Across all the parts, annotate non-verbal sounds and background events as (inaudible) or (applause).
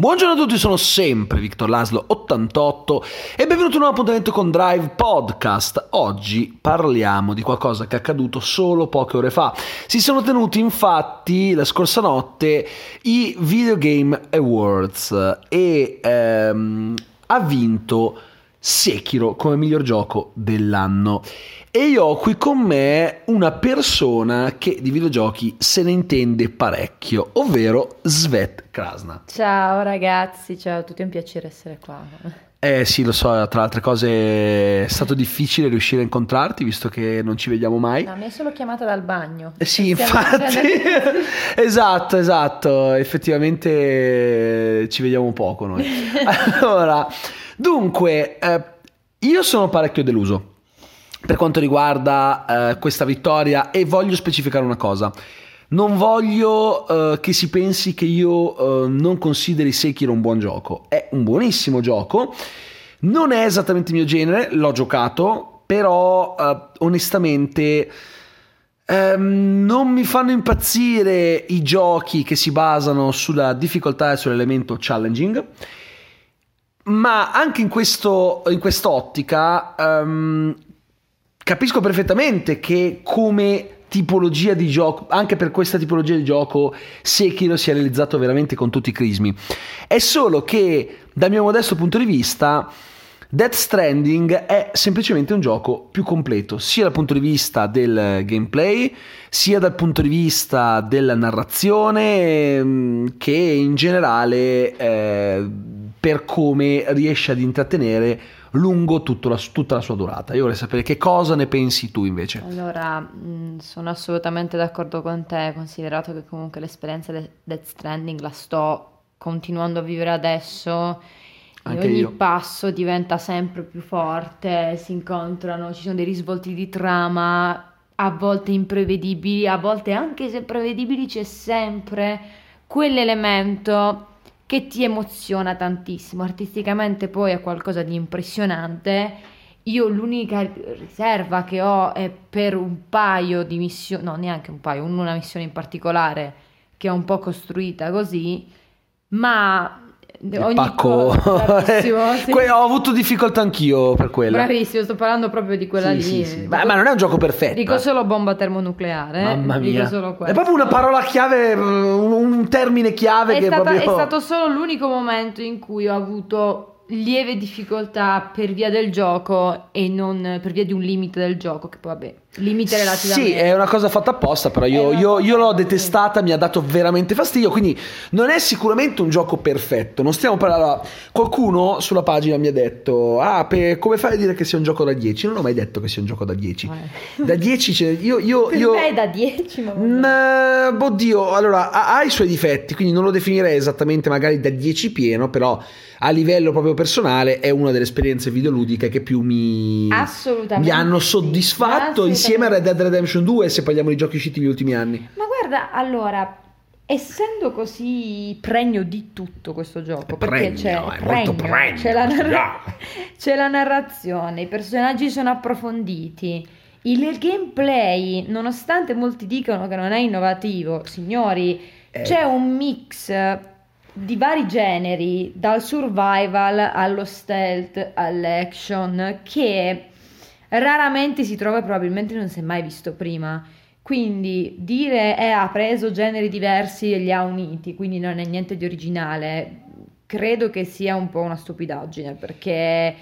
Buongiorno a tutti, sono sempre Victor Laslo 88 e benvenuto in un nuovo appuntamento con Drive Podcast. Oggi parliamo di qualcosa che è accaduto solo poche ore fa. Si sono tenuti infatti la scorsa notte i Video Game Awards e ehm, ha vinto Sekiro come miglior gioco dell'anno. E io ho qui con me una persona che di videogiochi se ne intende parecchio, ovvero Svet Krasna. Ciao ragazzi, ciao a tutti, è un piacere essere qua. Eh sì, lo so, tra altre cose è stato difficile riuscire a incontrarti visto che non ci vediamo mai. No, mi hai solo chiamata dal bagno. Eh sì, infatti. (laughs) esatto, esatto, effettivamente ci vediamo poco noi. (laughs) allora, dunque, eh, io sono parecchio deluso per quanto riguarda eh, questa vittoria e voglio specificare una cosa. Non voglio uh, che si pensi che io uh, non consideri Sekiro un buon gioco. È un buonissimo gioco. Non è esattamente il mio genere, l'ho giocato, però uh, onestamente um, non mi fanno impazzire i giochi che si basano sulla difficoltà e sull'elemento challenging. Ma anche in, questo, in quest'ottica um, capisco perfettamente che come tipologia di gioco, anche per questa tipologia di gioco, Sekiro si è realizzato veramente con tutti i crismi. È solo che, dal mio modesto punto di vista, Death Stranding è semplicemente un gioco più completo, sia dal punto di vista del gameplay, sia dal punto di vista della narrazione, mm, che in generale eh, per come riesce ad intrattenere lungo la, tutta la sua durata. Io vorrei sapere che cosa ne pensi tu invece. Allora, mh, sono assolutamente d'accordo con te, considerato che comunque l'esperienza di Death Stranding la sto continuando a vivere adesso. Anche ogni io. passo diventa sempre più forte, si incontrano, ci sono dei risvolti di trama, a volte imprevedibili, a volte anche se prevedibili c'è sempre quell'elemento che ti emoziona tantissimo. Artisticamente poi è qualcosa di impressionante. Io l'unica riserva che ho è per un paio di missioni, no neanche un paio, una missione in particolare che è un po' costruita così, ma il pacco (laughs) sì. ho avuto difficoltà anch'io per quella. Bravissimo sto parlando proprio di quella sì, lì. sì, ma, ma, non è un gioco perfetto dico eh. solo bomba termonucleare mamma mia. è proprio una parola chiave un, un termine chiave è, che stata, proprio... è stato solo l'unico momento in cui ho avuto lieve difficoltà per via del gioco e non per via di un limite del gioco che poi vabbè limite relativamente sì è una cosa fatta apposta però io, io, io l'ho detestata mi ha dato veramente fastidio quindi non è sicuramente un gioco perfetto non stiamo parlando qualcuno sulla pagina mi ha detto ah per, come fai a dire che sia un gioco da 10 non ho mai detto che sia un gioco da 10 eh. da 10 c'è io, io, io è da 10 ma n- oddio allora ha, ha i suoi difetti quindi non lo definirei esattamente magari da 10 pieno però a livello proprio personale è una delle esperienze videoludiche che più mi, mi hanno soddisfatto sì. Insieme a Red Dead Redemption 2 se parliamo di giochi usciti negli ultimi anni. Ma guarda, allora, essendo così pregno di tutto questo gioco, è perché c'è, pregno, pregno, c'è, la narra- (laughs) c'è la narrazione, i personaggi sono approfonditi. Il gameplay, nonostante molti dicono che non è innovativo, signori, eh. c'è un mix di vari generi, dal survival allo stealth all'action, che raramente si trova e probabilmente non si è mai visto prima. Quindi dire eh, ha preso generi diversi e li ha uniti, quindi non è niente di originale, credo che sia un po' una stupidaggine perché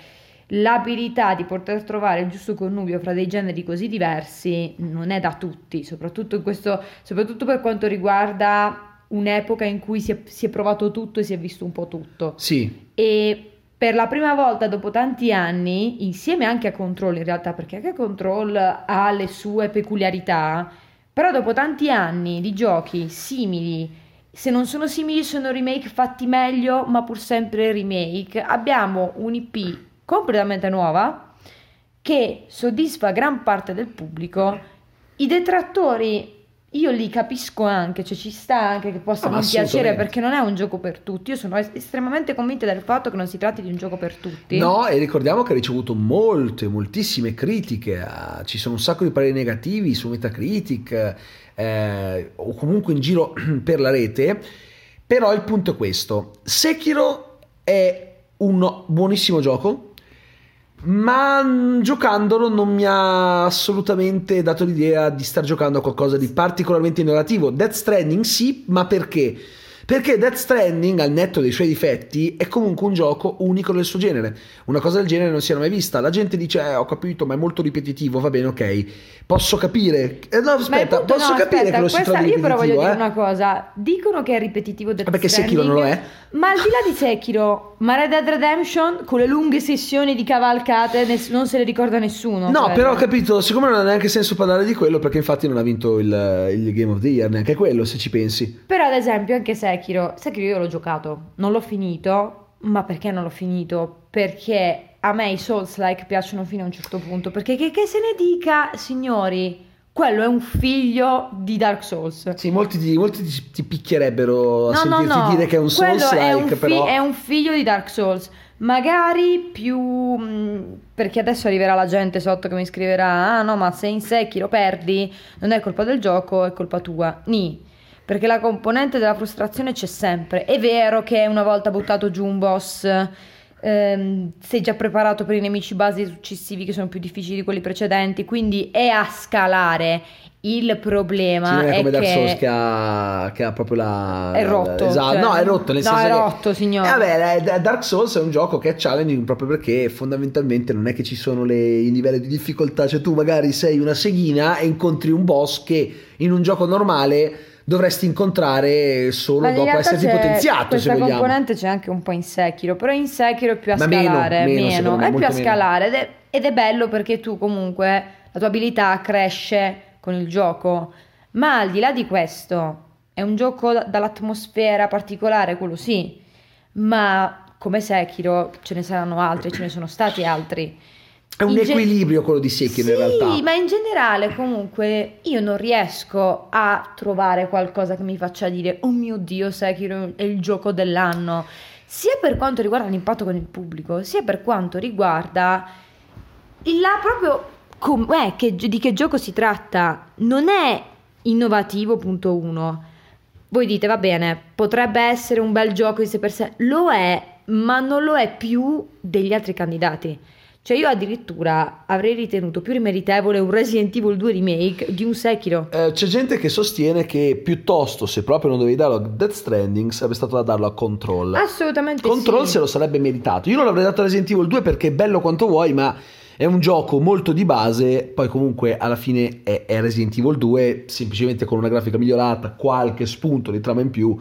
l'abilità di poter trovare il giusto connubio fra dei generi così diversi non è da tutti, soprattutto, questo, soprattutto per quanto riguarda un'epoca in cui si è, si è, provato tutto e si è visto un po' tutto. Sì. E per la prima volta dopo tanti anni, insieme anche a Control in realtà, perché anche Control ha le sue peculiarità, però dopo tanti anni di giochi simili, se non sono simili sono remake fatti meglio, ma pur sempre remake, abbiamo un'IP completamente nuova che soddisfa gran parte del pubblico. I detrattori io li capisco anche, cioè ci sta anche che possa non piacere perché non è un gioco per tutti. Io sono estremamente convinta del fatto che non si tratti di un gioco per tutti. No, e ricordiamo che ha ricevuto molte, moltissime critiche. Ci sono un sacco di pareri negativi su Metacritic eh, o comunque in giro (clears throat) per la rete. Però il punto è questo. Sekiro è un buonissimo gioco, ma mm, giocandolo non mi ha assolutamente dato l'idea di star giocando a qualcosa di particolarmente innovativo. Death Stranding sì, ma perché? Perché Death Stranding, al netto dei suoi difetti, è comunque un gioco unico nel suo genere. Una cosa del genere non si era mai vista. La gente dice, eh, ho capito, ma è molto ripetitivo, va bene, ok. Posso capire... Eh, no, aspetta, punto, posso no, capire aspetta, che lo si questa, trovi Io però voglio ripetitivo, dire eh. una cosa. Dicono che è ripetitivo Death perché Stranding, Sekiro non lo è? Ma al di là di Sekiro, ma Red Dead Redemption, con le lunghe sessioni di cavalcate, ness- non se le ricorda nessuno. No, cioè. però ho capito, siccome non ha neanche senso parlare di quello, perché infatti non ha vinto il, il Game of the Year, neanche quello, se ci pensi. Però ad esempio anche Sekiro, Sekiro io l'ho giocato, non l'ho finito, ma perché non l'ho finito? Perché a me i Souls-like piacciono fino a un certo punto, perché che, che se ne dica, signori, quello è un figlio di Dark Souls. Sì, molti ti, molti ti, ti picchierebbero a No, no, sentirti no, dire che è un quello Souls-like, è un, fi- però... è un figlio di Dark Souls. Magari più. mh, Perché adesso arriverà la gente sotto che mi scriverà: Ah no, ma se in Sekiro perdi, non è colpa del gioco, è colpa tua. Ni. Perché la componente della frustrazione c'è sempre. È vero che una volta buttato giù un boss. Ehm, sei già preparato per i nemici base successivi che sono più difficili di quelli precedenti, quindi è a scalare. Il problema Sì, non è è come Dark che Souls che ha, che ha proprio la... È rotto, Esatto, cioè- no, è rotto nel No, senso è che... rotto, signore. Eh, vabbè, Dark Souls è un gioco che è challenging proprio perché fondamentalmente non è che ci sono le- i livelli di difficoltà, cioè tu magari sei una seghina e incontri un boss che in un gioco normale dovresti incontrare solo dopo esserti potenziato, Questa se vogliamo. componente c'è anche un po' in Sekiro, però in Sekiro è più a Ma meno, scalare, meno, secondo me, è più a meno. scalare ed è, ed è bello perché tu comunque la tua abilità cresce con il gioco, ma al di là di questo è un gioco da- dall'atmosfera particolare, quello sì, ma come Sekiro ce ne saranno altri, ce ne sono stati altri. È un In ge- equilibrio quello di Sekiro sì, in realtà. ma in generale comunque io non riesco a trovare qualcosa che mi faccia dire oh mio dio Sekiro è il gioco dell'anno. Sia per quanto riguarda l'impatto con il pubblico sia per quanto riguarda la proprio com- eh, che- di che gioco si tratta. Non è innovativo punto uno. Voi dite va bene potrebbe essere un bel gioco in sé per sé. Lo è ma non lo è più degli altri candidati cioè io addirittura avrei ritenuto più meritevole un Resident Evil 2 remake di un Sekiro. Eh, c'è gente che sostiene che piuttosto, se proprio non dovevi darlo a Death Stranding, sarebbe stato da darlo a Control. Assolutamente Control sì. se lo sarebbe meritato. Io non l'avrei dato a Resident Evil 2 perché è bello quanto vuoi, ma è un gioco molto di base. Poi, comunque, alla fine è, è Resident Evil 2, semplicemente con una grafica migliorata, qualche spunto di trama in più.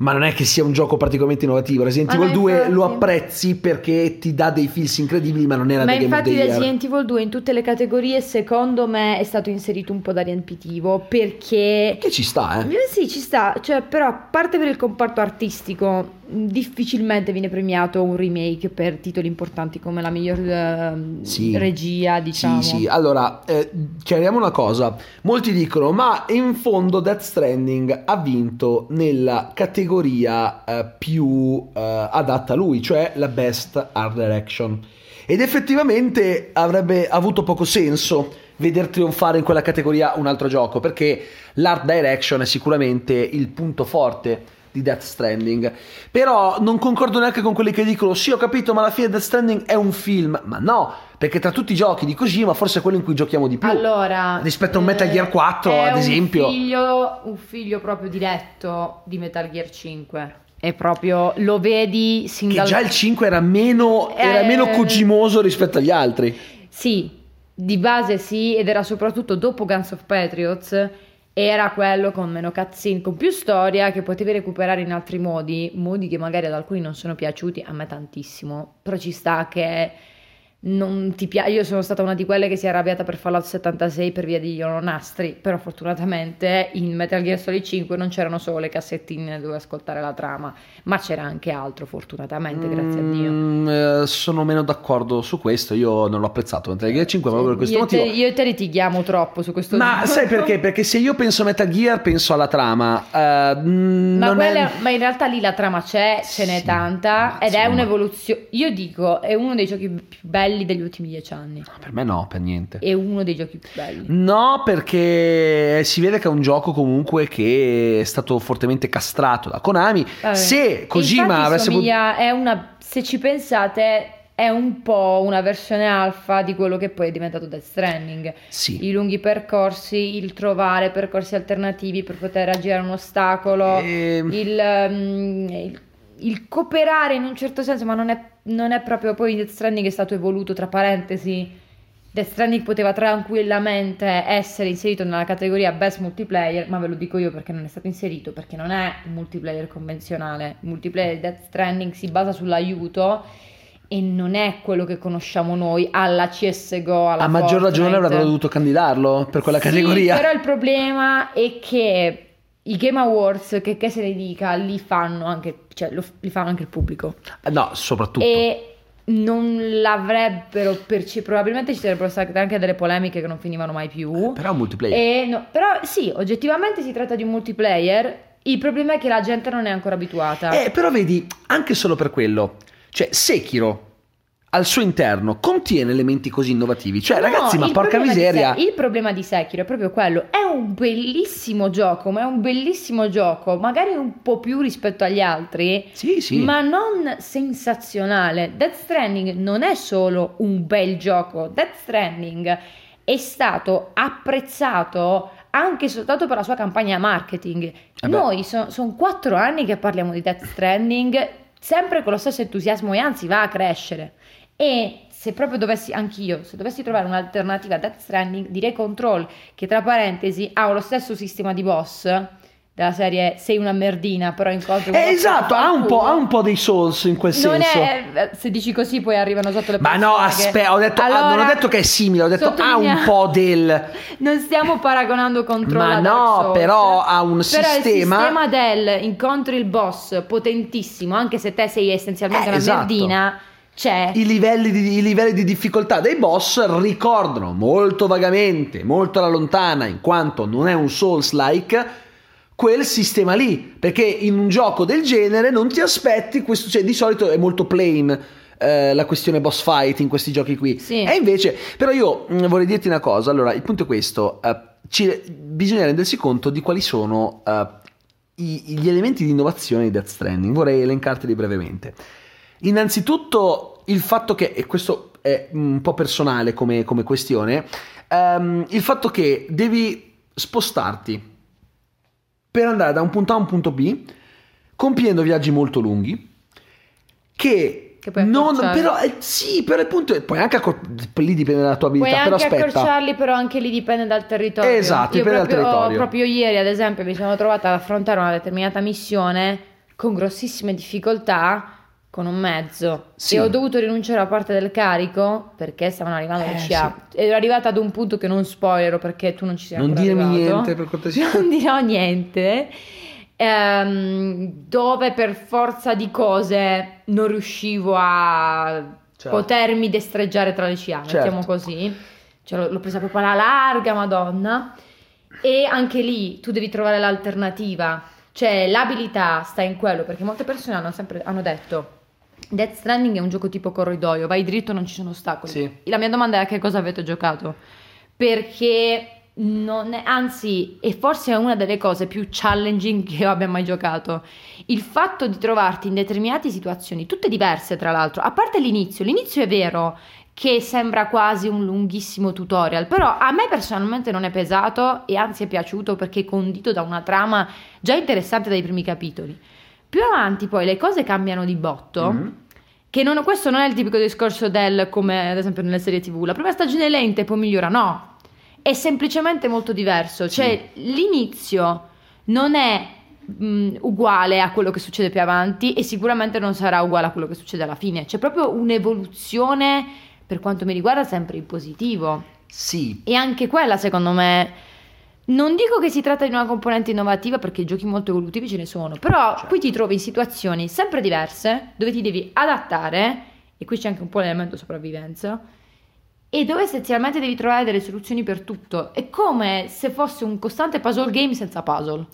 Ma non è che sia un gioco particolarmente innovativo. Resident Ma Evil 2 infatti. lo apprezzi perché ti dà dei feels incredibili, ma non era Ma da Game of infatti the Year. Resident Evil 2 in tutte le categorie secondo me è stato inserito un po' da riempitivo perché... Che ci sta, eh. Eh sì, ci sta, cioè, però a parte per il comparto artistico, difficilmente viene premiato un remake per titoli importanti come la miglior ehm, Sì. regia, diciamo. Sì, sì. Allora, eh, chiariamo una cosa. Molti dicono, ma in fondo Death Stranding ha vinto nella categoria eh, più eh, adatta a lui, cioè la Best Art Direction. Ed effettivamente avrebbe avuto poco senso veder trionfare in quella categoria un altro gioco, perché l'art direction è sicuramente il punto forte di Death Stranding. Però non concordo neanche con quelli che dicono: Sì, ho capito, ma alla fine Death Stranding è un film. Ma no, perché tra tutti i giochi di Kojima, forse è quello in cui giochiamo di più. Allora, Rispetto a un Metal Gear 4, è ad un esempio. Figlio, un figlio proprio diretto di Metal Gear 5. È proprio, lo vedi sin Che già il 5 era meno, era Eh, meno Kojimoso rispetto agli altri. Sì, di base sì, ed era soprattutto dopo Guns of Patriots, era quello con meno cutscene, con più storia che potevi recuperare in altri modi, modi che magari ad alcuni non sono piaciuti, a me tantissimo, però ci sta che non ti piace, io sono stata una di quelle che si è arrabbiata per Fallout 76 per via degli olonastri, però fortunatamente in Metal Gear Solid 5 non c'erano solo le cassettine dove ascoltare la trama, ma c'era anche altro fortunatamente, grazie a Dio. Mm, eh, sono meno d'accordo su questo. Io non l'ho apprezzato Metal Gear 5 proprio per questo io, e te, motivo. io e te litighiamo troppo su questo Ma (laughs) sai perché? Perché se io penso a Metal Gear, penso alla trama. Mm, Ma, quella- è... ma in realtà lì la trama c'è, ce n'è Sì, tanta ma ed è insomma. un'evoluzione. Io dico, è uno dei giochi più belli belli degli ultimi dieci anni. Per me no, per niente. È uno dei giochi più belli. No, perché si vede che è un gioco comunque che è stato fortemente castrato da Konami. Vabbè. Se Kojima avesse somiglia- è una, se ci pensate, è un po' una versione alfa di quello che poi è diventato Death Stranding. Sì. I lunghi percorsi, il trovare percorsi alternativi per poter aggirare un ostacolo, Ehm. il, mm, il- il cooperare in un certo senso, ma non è, non è proprio poi Death Stranding è stato evoluto, tra parentesi. Death Stranding poteva tranquillamente essere inserito nella categoria Best Multiplayer, ma ve lo dico io perché non è stato inserito, perché non è un multiplayer convenzionale. Il multiplayer di Death Stranding si basa sull'aiuto e non è quello che conosciamo noi alla CSGO, alla A maggior ragione Fortnite. avrebbero dovuto candidarlo per quella Sì, categoria. però il problema è che i Game Awards, che, che se ne dica, li fanno anche, cioè, lo- li fanno anche il pubblico. No, soprattutto. E non l'avrebbero percepito. Probabilmente ci sarebbero state anche delle polemiche che non finivano mai più. Però è un multiplayer. E no- però sì, oggettivamente si tratta di un multiplayer. Il problema è che la gente non è ancora abituata. Eh, però vedi, anche solo per quello, cioè Sekiro al suo interno contiene elementi così innovativi. Cioè, No, ragazzi, ma porca di miseria. Se- il problema di Sekiro è proprio quello. È un bellissimo gioco, ma è un bellissimo gioco, magari un po' più rispetto agli altri. Sì, sì. Ma non sensazionale. Death Stranding non è solo un bel gioco. Death Stranding è stato apprezzato anche soltanto per la sua campagna marketing. Eh. Noi sono quattro anni che parliamo di Death Stranding, sempre con lo stesso entusiasmo e anzi va a crescere. E se proprio dovessi, anch'io, se dovessi trovare un'alternativa a Death Stranding, direi Control, che tra parentesi ha lo stesso sistema di boss della serie sei una merdina, però incontri Eh, esatto, che ha un, ha un po' dei souls in quel Non senso. è, se dici così poi arrivano sotto le Ma persone no, che- aspetta, ho detto, ah, non ho Allora, detto che è simile, ho detto ha un po' del... (laughs) Non stiamo paragonando Control Ma no, però ha un Però sistema- il sistema del incontri il boss potentissimo, anche se te sei essenzialmente Eh, una esatto. merdina, c'è. I livelli, di, i livelli di difficoltà dei boss ricordano molto vagamente, molto alla lontana, in quanto non è un Souls-like, quel sistema lì. Perché in un gioco del genere non ti aspetti questo, cioè di solito è molto plain. eh, la questione boss fight in questi giochi qui Sì. e invece però io mh, vorrei dirti una cosa allora il punto è questo eh, ci- bisogna rendersi conto di quali sono eh, i- gli elementi di innovazione di Death Stranding vorrei elencarteli brevemente Innanzitutto il fatto che, e questo è un po' personale come, come questione, ehm, il fatto che devi spostarti per andare da un punto A a un punto B, compiendo viaggi molto lunghi, che, Che puoi non, però eh, sì, però il punto è, poi anche accor- lì dipende dalla tua Puoi abilità, però anche accorciarli, però anche lì dipende dal territorio. Esatto, Io dipende dal proprio, territorio. proprio ieri, ad esempio, mi sono trovata ad affrontare una determinata missione con grossissime difficoltà con un mezzo Sì. e ho dovuto rinunciare a parte del carico perché stavano arrivando Eh, le CA. Ero arrivata ad un punto che non spoilerò perché tu non ci sei Non dirmi arrivato. niente per cortesia. (laughs) Non dirò niente. ehm, dove per forza di cose non riuscivo a Certo. potermi destreggiare tra le CA, Certo. mettiamo così. Cioè, l'ho, l'ho presa proprio alla larga, madonna. E anche lì tu devi trovare l'alternativa. Cioè, l'abilità sta in quello, perché molte persone hanno sempre hanno detto Death Stranding è un gioco tipo corridoio, vai dritto, non ci sono ostacoli. Sì. La mia domanda è a che cosa avete giocato? Perché non è, anzi, è forse una delle cose più challenging (laughs) che io abbia mai giocato. Il fatto di trovarti in determinate situazioni, tutte diverse tra l'altro, a parte l'inizio, l'inizio è vero che sembra quasi un lunghissimo tutorial, però a me personalmente non è pesato e anzi è piaciuto perché è condito da una trama già interessante dai primi capitoli. Più avanti poi le cose cambiano di botto. Mhm. Che non- questo non è il tipico discorso del come ad esempio nelle serie TV. La prima stagione lenta e poi migliora. No, è semplicemente molto diverso. Cioè, l'inizio non è mh, uguale a quello che succede più avanti e sicuramente non sarà uguale a quello che succede alla fine. C'è proprio un'evoluzione, per quanto mi riguarda, sempre in positivo. Sì, E anche quella, secondo me. Non dico che si tratta di una componente innovativa perché giochi molto evolutivi ce ne sono, però Certo. qui ti trovi in situazioni sempre diverse dove ti devi adattare, e qui c'è anche un po' l'elemento sopravvivenza, e dove essenzialmente devi trovare delle soluzioni per tutto. È come se fosse un costante puzzle game senza puzzle.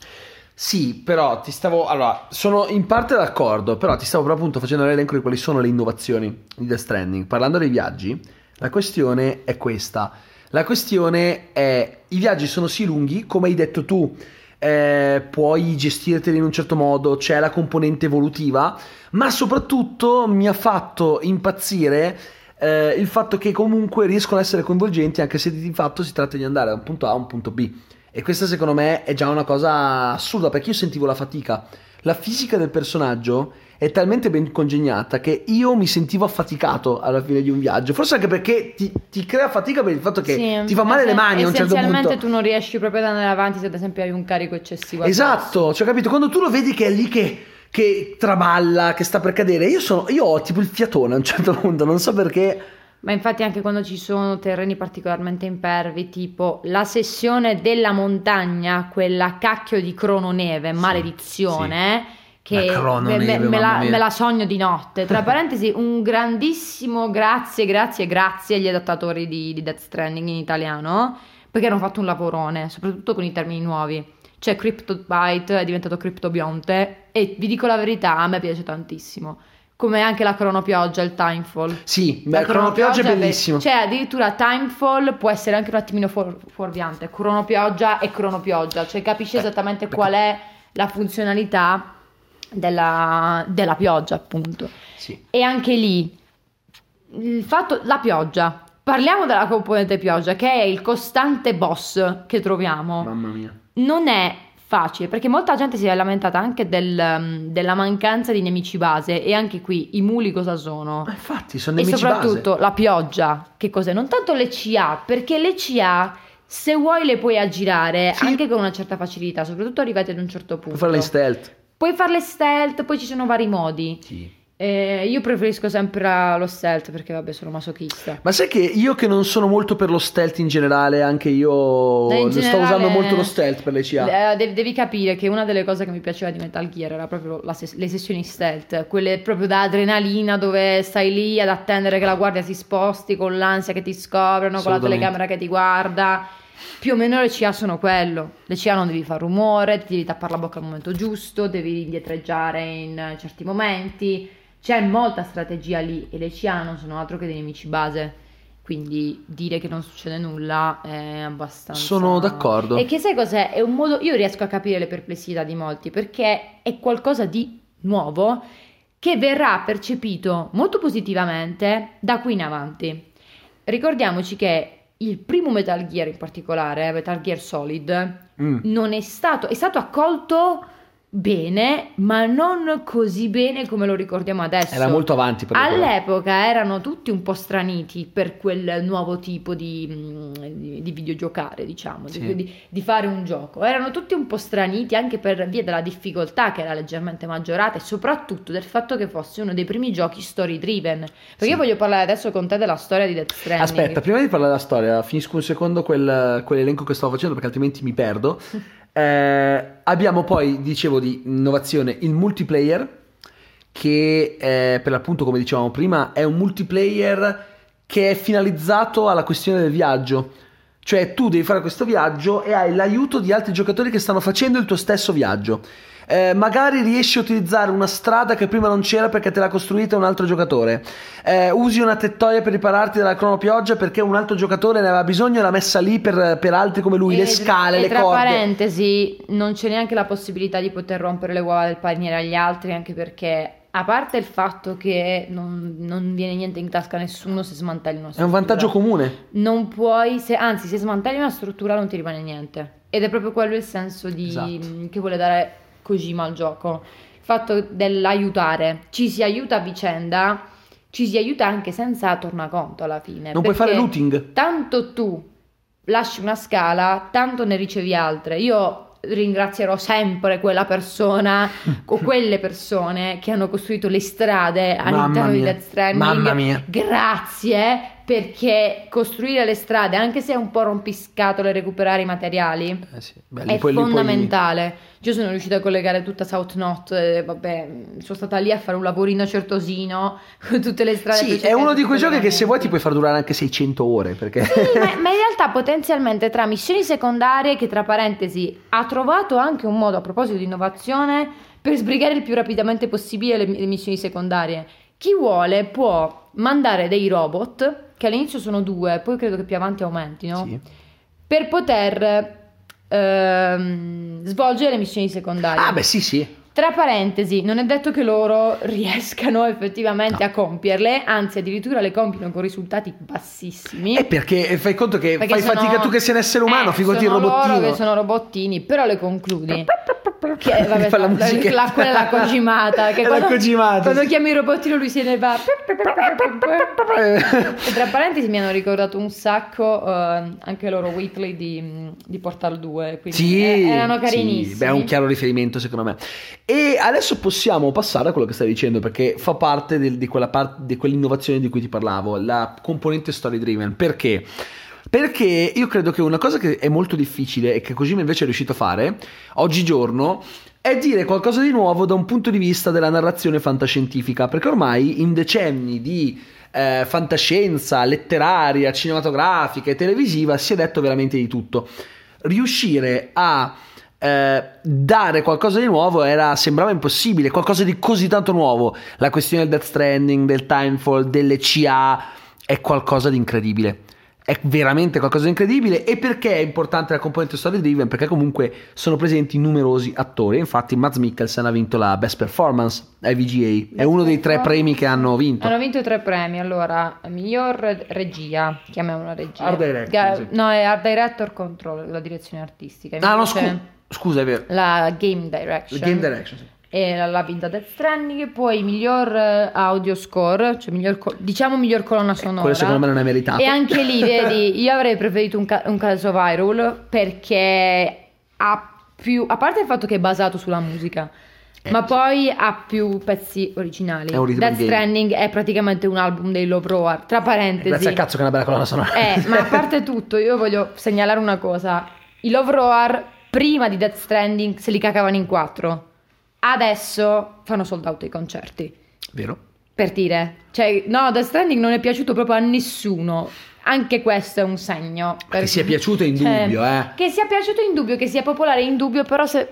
Sì, però ti stavo. Allora, sono in parte d'accordo, però ti stavo proprio appunto facendo l'elenco di quali sono le innovazioni di Death Stranding. Parlando dei viaggi, la questione è questa. La questione è: i viaggi sono sì lunghi, come hai detto tu, eh, puoi gestirteli in un certo modo, c'è la componente evolutiva, ma soprattutto mi ha fatto impazzire. eh, il fatto che comunque riescono ad essere coinvolgenti anche se di fatto si tratta di andare da un punto A a un punto B. E questa secondo me è già una cosa assurda perché io sentivo la fatica. La fisica del personaggio è talmente ben congegnata che io mi sentivo affaticato alla fine di un viaggio. Forse anche perché ti, ti crea fatica per il fatto che Sì, ti fa male le esse- mani a un certo Essenzialmente punto. tu non riesci proprio ad andare avanti se ad esempio hai un carico eccessivo. Esatto, cioè capito? Quando tu lo vedi che è lì che, che traballa, che sta per cadere, io, sono, io ho tipo il fiatone a un certo punto, non so perché. Ma infatti anche quando ci sono terreni particolarmente impervi, tipo la sessione della montagna, quella cacchio di crononeve, maledizione, che me, me- me la, me la sogno di notte. Tra (laughs) parentesi, un grandissimo grazie, grazie, grazie agli adattatori di, di Death Stranding in italiano, perché hanno fatto un lavorone, soprattutto con i termini nuovi. Cioè CryptoByte è diventato CryptoBionte e vi dico la verità, a me piace tantissimo. Come anche la cronopioggia, il Timefall. Sì, La beh, cronopioggia è be- bellissimo. Cioè, addirittura Timefall può essere anche un attimino fuor- fuorviante. Cronopioggia e cronopioggia. Cioè, capisci Eh, esattamente perché- qual è la funzionalità della, della pioggia, appunto. Sì. E anche lì, il fatto, la pioggia. Parliamo della componente pioggia, che è il costante boss che troviamo Mamma mia. non è facile perché molta gente si è lamentata anche del, della mancanza di nemici base e anche qui i muli cosa sono? Ma infatti, sono E nemici soprattutto base. la pioggia, che cos'è? Non tanto le CA, perché le CA se vuoi le puoi aggirare Sì. anche con una certa facilità, soprattutto arrivati ad un certo punto. Puoi farle in stealth. Puoi farle stealth, poi ci sono vari modi. Sì. Eh, io preferisco sempre lo stealth perché vabbè sono masochista. Ma sai che io che non sono molto per lo stealth in generale, anche io in sto generale- usando molto lo stealth per le CA. Eh, devi, capire che una delle cose che mi piaceva di Metal Gear era proprio ses- le sessioni stealth, quelle proprio da adrenalina dove stai lì ad attendere che la guardia si sposti con l'ansia che ti scoprono, con la telecamera che ti guarda. Più o meno le CA sono quello. Le CA non devi fare rumore, ti devi tappare la bocca al momento giusto, devi indietreggiare in certi momenti. C'è molta strategia lì e le CA non sono altro che dei nemici base. Quindi dire che non succede nulla è abbastanza. Sono d'accordo. E che sai cos'è? È un modo. Io riesco a capire le perplessità di molti perché è qualcosa di nuovo che verrà percepito molto positivamente da qui in avanti. Ricordiamoci che il primo Metal Gear in particolare, Metal Gear Solid, Mm. non è stato, è stato accolto bene, ma non così bene come lo ricordiamo adesso. Era molto avanti. All'epoca erano tutti un po' straniti per quel nuovo tipo di, mm, di, di videogiocare, diciamo, di- Sì. di, di fare un gioco. Erano tutti un po' straniti anche per via della difficoltà che era leggermente maggiorata e soprattutto del fatto che fosse uno dei primi giochi story driven. Perché Sì. io voglio parlare adesso con te della storia di Death Stranding. Aspetta, prima di parlare della storia, finisco un secondo quel, quell'elenco che stavo facendo perché altrimenti mi perdo. (laughs) Eh, abbiamo poi, dicevo di innovazione, il multiplayer, che eh, per l'appunto, come dicevamo prima, è un multiplayer che è finalizzato alla questione del viaggio. Cioè tu devi fare questo viaggio e hai l'aiuto di altri giocatori che stanno facendo il tuo stesso viaggio. Eh, magari riesci a utilizzare una strada che prima non c'era perché te l'ha costruita un altro giocatore. Eh, usi una tettoia per ripararti dalla cronopioggia perché un altro giocatore ne aveva bisogno e l'ha messa lì per, per altri come lui. E- le scale, e le tra corde. parentesi, non c'è neanche la possibilità di poter rompere le uova del paniere agli altri, anche perché, a parte il fatto che non, non viene niente in tasca a nessuno se smantelli una È struttura. un vantaggio comune. Non puoi, se, anzi, se smantelli una struttura non ti rimane niente. Ed è proprio quello il senso di, Esatto. che vuole dare Kojima al gioco. Il fatto dell'aiutare. Ci si aiuta a vicenda, ci si aiuta anche senza tornaconto alla fine. Non puoi fare looting. Tanto tu lasci una scala, tanto ne ricevi altre. Io ringrazierò sempre quella persona (laughs) o quelle persone che hanno costruito le strade all'interno di. Death Stranding. Mamma mia. Grazie perché costruire le strade, anche se è un po' rompiscatole recuperare i materiali, Eh sì, beh, lì è poi- fondamentale. Io sono riuscita a collegare tutta South Knot, e vabbè, sono stata lì a fare un lavorino certosino con (laughs) tutte le strade. Sì, è uno di quei giochi che se vuoi ti puoi far durare anche 600 ore perché Sì, ma, (laughs) ma in realtà potenzialmente tra missioni secondarie, che tra parentesi ha trovato anche un modo a proposito di innovazione per sbrigare il più rapidamente possibile le, le missioni secondarie. Chi vuole può mandare dei robot, che all'inizio sono due, poi credo che più avanti aumentino, Sì. per poter ehm, svolgere le missioni secondarie. Ah, beh, sì, sì. Tra parentesi, non è detto che loro riescano effettivamente a compierle, anzi addirittura le compiono con risultati bassissimi. È perché fai conto che Perché fai sono- fatica tu che sei un essere umano, eh, figurati il robottino. loro che sono robottini, però le concludi. Che, vabbè, Fa la musichetta. la- quella è la cogimata. Che È la quando, cogimata, Quando sì. chiami il robottino lui se ne va. E tra parentesi mi hanno ricordato un sacco eh, anche loro Whitley di, di Portal 2. Quindi Sì, eh, erano sì, carinissimi. beh, è un chiaro riferimento secondo me. E adesso possiamo passare a quello che stai dicendo perché fa parte del- di, quella parte, di quell'innovazione di cui ti parlavo, la componente story driven. Perché? Perché io credo che una cosa che è molto difficile e che Kojima invece è riuscito a fare oggigiorno è dire qualcosa di nuovo da un punto di vista della narrazione fantascientifica, perché ormai in decenni di eh, fantascienza letteraria, cinematografica e televisiva si è detto veramente di tutto. Riuscire a eh, dare qualcosa di nuovo era, sembrava impossibile, qualcosa di così tanto nuovo. La questione del Death Stranding, del Timefall, delle CA è qualcosa di incredibile. È veramente qualcosa di incredibile. E perché è importante la componente story driven? Perché comunque sono presenti numerosi attori. Infatti, Mads Mikkelsen ha vinto la Best Performance ai VGA. È uno dei tre premi che hanno vinto. Hanno vinto tre premi. Allora, miglior regia, chiamiamola regia. Art director, Ga- sì. No, è art director control, la direzione artistica. Ah, no, Invece scu- scusa, è vero. La game direction. Game direction. sì. E la- l'ha vinta Death Stranding. Poi miglior eh, audio score, cioè miglior diciamo miglior colonna sonora. Quello secondo me non è meritato. E anche lì, (laughs) vedi, io avrei preferito un, ca- un caso viral perché ha più, a parte il fatto che è basato sulla musica, Eh, ma sì. poi ha più pezzi originali. È Death game. Stranding è praticamente un album dei Love Roar, tra parentesi. Grazie al cazzo che è una bella colonna sonora. Eh, ma a parte (laughs) tutto, io voglio segnalare una cosa. I Love Roar, prima di Death Stranding, se li cacavano in quattro. Adesso fanno sold out ai concerti. Vero? Per dire, cioè, no, Death Stranding non è piaciuto proprio a nessuno. Anche questo è un segno. Che Per- sia piaciuto è cioè, indubbio, eh. Che sia piaciuto è indubbio, che sia popolare è indubbio, però se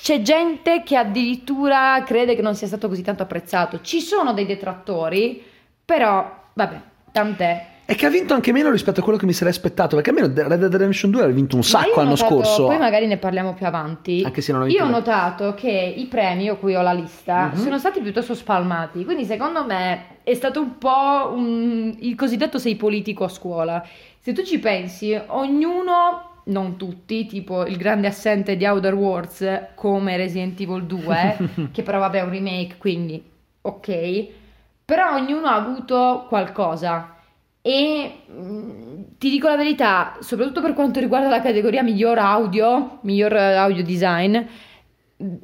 c'è gente che addirittura crede che non sia stato così tanto apprezzato. Ci sono dei detrattori, però, vabbè, tant'è. E che ha vinto anche meno rispetto a quello che mi sarei aspettato. Perché almeno Red Dead Redemption 2 ha vinto un sacco l'anno notato- scorso. Poi magari ne parliamo più avanti. Anche se non ho vinto Io ho notato che i premi, io qui ho la lista, Mhm. sono stati piuttosto spalmati. Quindi secondo me è stato un po' un- il cosiddetto sei politico a scuola. Se tu ci pensi, ognuno, non tutti, tipo il grande assente di Outer Worlds come Resident Evil 2, (laughs) che però vabbè è un remake, quindi ok. Però ognuno ha avuto qualcosa. E mm, ti dico la verità, soprattutto per quanto riguarda la categoria miglior audio, miglior eh, audio design,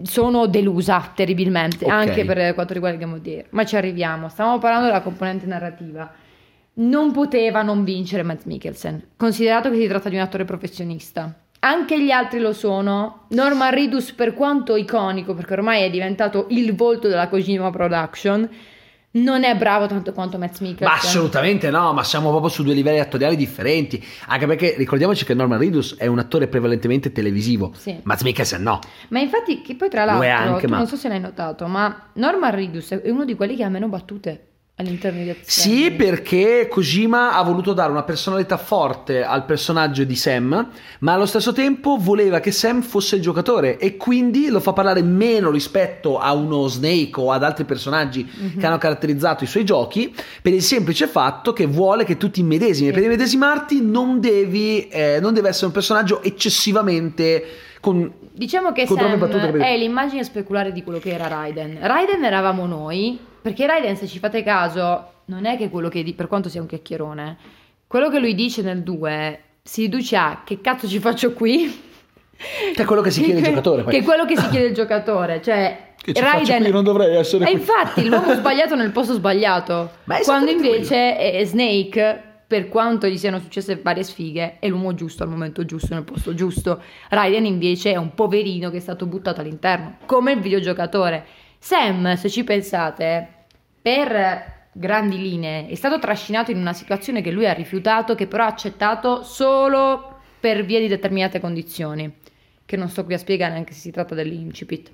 sono delusa terribilmente, Ok. anche per quanto riguarda il Game of the Year. Ma ci arriviamo, stiamo parlando della componente narrativa. Non poteva non vincere Matt Mikkelsen, considerato che si tratta di un attore professionista. Anche gli altri lo sono. Norman Reedus, per quanto iconico, perché ormai è diventato il volto della Kojima Production, non è bravo tanto quanto Matt Mikkelsen. Ma assolutamente no, ma siamo proprio su due livelli attoriali differenti. Anche perché ricordiamoci che Norman Reedus è un attore prevalentemente televisivo. Sì. Matt Mikkelsen no. Ma infatti, che poi tra l'altro, anche, ma- non so se l'hai notato, ma Norman Reedus è uno di quelli che ha meno battute all'interno di Death Sì, perché Kojima ha voluto dare una personalità forte al personaggio di Sam, ma allo stesso tempo voleva che Sam fosse il giocatore e quindi lo fa parlare meno rispetto a uno Snake o ad altri personaggi Mhm. che hanno caratterizzato i suoi giochi, per il semplice fatto che vuole che tu ti immedesimi. Sì. Per immedesimarti non devi, eh, non deve essere un personaggio eccessivamente con Diciamo che Sam è l'immagine speculare di quello che era Raiden. Raiden eravamo noi, perché Raiden, se ci fate caso, non è che quello che per quanto sia un chiacchierone, quello che lui dice nel 2 si riduce a che cazzo ci faccio qui? Che è quello che si chiede il giocatore, poi. Che è quello che si chiede il giocatore, cioè Che qui? Non dovrei essere E qui. infatti l'uomo (laughs) sbagliato nel posto sbagliato. Ma è Quando invece è Snake per quanto gli siano successe varie sfighe, è l'uomo giusto al momento giusto, nel posto giusto. Raiden invece è un poverino che è stato buttato all'interno, come il videogiocatore. Sam, se ci pensate, per grandi linee è stato trascinato in una situazione che lui ha rifiutato, che però ha accettato solo per via di determinate condizioni, che non sto qui a spiegare anche se si tratta dell'incipit.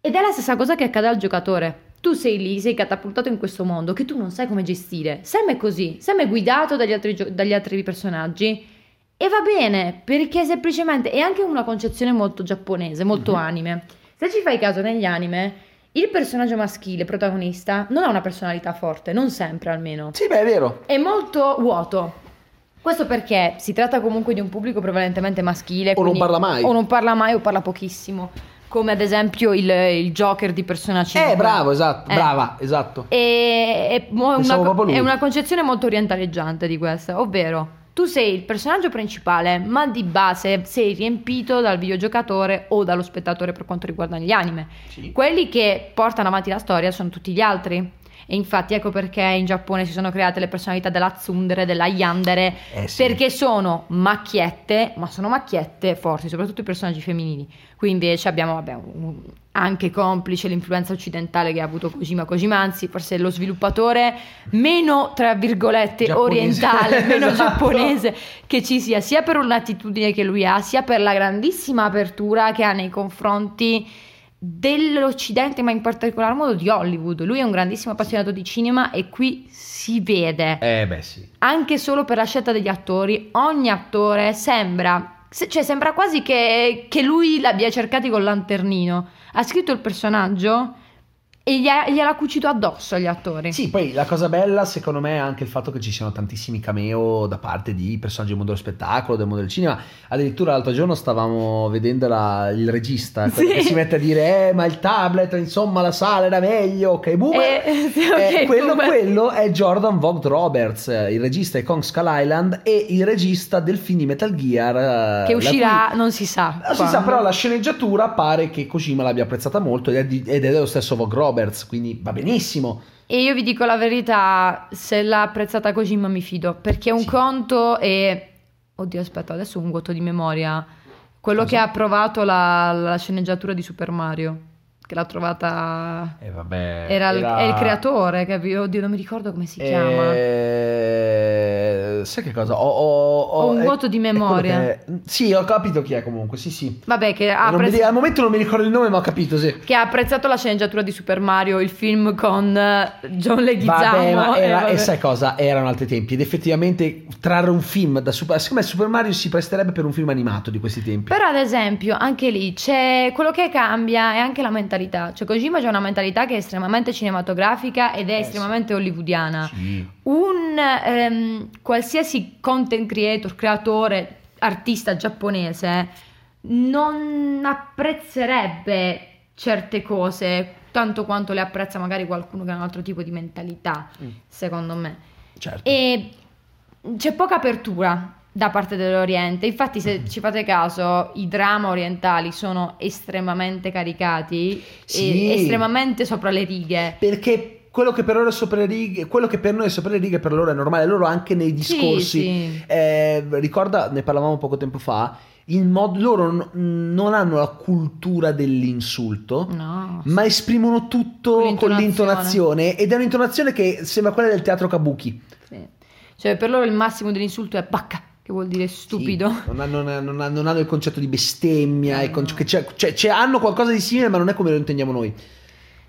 Ed è la stessa cosa che accade al giocatore. Tu sei lì, sei catapultato in questo mondo che tu non sai come gestire. Sam è così, Sam è guidato dagli altri, gio- dagli altri personaggi e va bene perché semplicemente è anche una concezione molto giapponese, molto Mhm. anime. Se ci fai caso negli anime, il personaggio maschile protagonista non ha una personalità forte, non sempre almeno. Sì, beh, è vero. È molto vuoto. Questo perché si tratta comunque di un pubblico prevalentemente maschile. O non quindi- parla mai. O non parla mai o parla pochissimo. Come ad esempio il, il Joker di Persona 5. Eh, bravo, esatto, Eh. brava, esatto. E, è, una, è una concezione molto orientaleggiante di questa, ovvero tu sei il personaggio principale, ma di base sei riempito dal videogiocatore o dallo spettatore per quanto riguarda gli anime. Sì. Quelli che portano avanti la storia sono tutti gli altri. E infatti ecco perché in Giappone si sono create le personalità della tsundere, della yandere, Eh sì. perché sono macchiette, ma sono macchiette forti, soprattutto i personaggi femminili. Qui invece abbiamo vabbè, un- anche complice l'influenza occidentale che ha avuto Kojima Kojima, anzi forse lo sviluppatore meno, tra virgolette, Giapponese. orientale, (laughs) meno Esatto. giapponese che ci sia, sia per l'attitudine che lui ha, sia per la grandissima apertura che ha nei confronti dell'Occidente, ma in particolar modo di Hollywood. Lui è un grandissimo appassionato di cinema e qui si vede Eh, beh, sì. anche solo per la scelta degli attori, ogni attore sembra, se- cioè sembra quasi che, che lui l'abbia cercati col lanternino. Ha scritto il personaggio e gli ha- cucito addosso agli attori. Sì, poi la cosa bella secondo me è anche il fatto che ci siano tantissimi cameo da parte di personaggi del mondo dello spettacolo, del mondo del cinema. Addirittura l'altro giorno stavamo vedendo la- il regista Sì. che si mette a dire eh ma il tablet, insomma la sala era meglio, ok boomer. Eh, (laughs) sì, ok, Eh, quello, boomer. quello è Jordan Vogt Roberts, il regista di Kong Skull Island e il regista del film di Metal Gear. eh, Che uscirà, cui- non si sa. non si sa, però la sceneggiatura pare che Kojima l'abbia apprezzata molto ed è, di- ed è dello stesso Vogt Roberts, quindi va benissimo. E io vi dico la verità, se l'ha apprezzata Kojima mi fido, perché un Sì. conto è... Oddio, aspetta, adesso un vuoto di memoria. Quello Cosa? che ha provato la, la sceneggiatura di Super Mario, che l'ha trovata... E vabbè. Era, il- è il creatore, capito? Oddio, non mi ricordo come si chiama. Eh, sai che cosa? Ho, ho- ho- Ho un vuoto di è quello memoria. sì, ho capito chi è comunque. Sì, sì. Vabbè, che ha, Non mi- apprezz- al momento non mi ricordo il nome, ma ho capito, sì. che ha apprezzato la sceneggiatura di Super Mario, il film con eh, John Leguizamo. Vabbè, ma e era- vabbè. e sai cosa? Erano altri tempi. Ed effettivamente trarre un film da Super. Secondo me Super Mario si presterebbe per un film animato di questi tempi. Però ad esempio anche lì c'è quello che cambia è anche la mentalità. Cioè Kojima c'è una mentalità che è estremamente cinematografica ed è Eh, estremamente hollywoodiana. Sì. Un ehm, qualsiasi content creator, creatore, artista giapponese non apprezzerebbe certe cose tanto quanto le apprezza magari qualcuno che ha un altro tipo di mentalità, Mm. secondo me. Certo. E c'è poca apertura da parte dell'Oriente. Infatti, se ci fate caso, i drama orientali sono estremamente caricati Sì. e estremamente sopra le righe. Perché quello che per loro è sopra le righe, quello che per noi è sopra le righe, per loro è normale. Loro anche nei discorsi. Sì, sì. Eh, ricorda, ne parlavamo poco tempo fa. Il mod- loro n- non hanno la cultura dell'insulto. No. Ma esprimono tutto Con con l'intonazione. l'intonazione ed è un'intonazione che sembra quella del teatro kabuki. Sì. Cioè, per loro il massimo dell'insulto è bacca, che vuol dire stupido. Sì, non, hanno, non hanno- non hanno il concetto di bestemmia, Eh, il conce- no. che c'è- c'è- c'è- hanno qualcosa di simile, ma non è come lo intendiamo noi.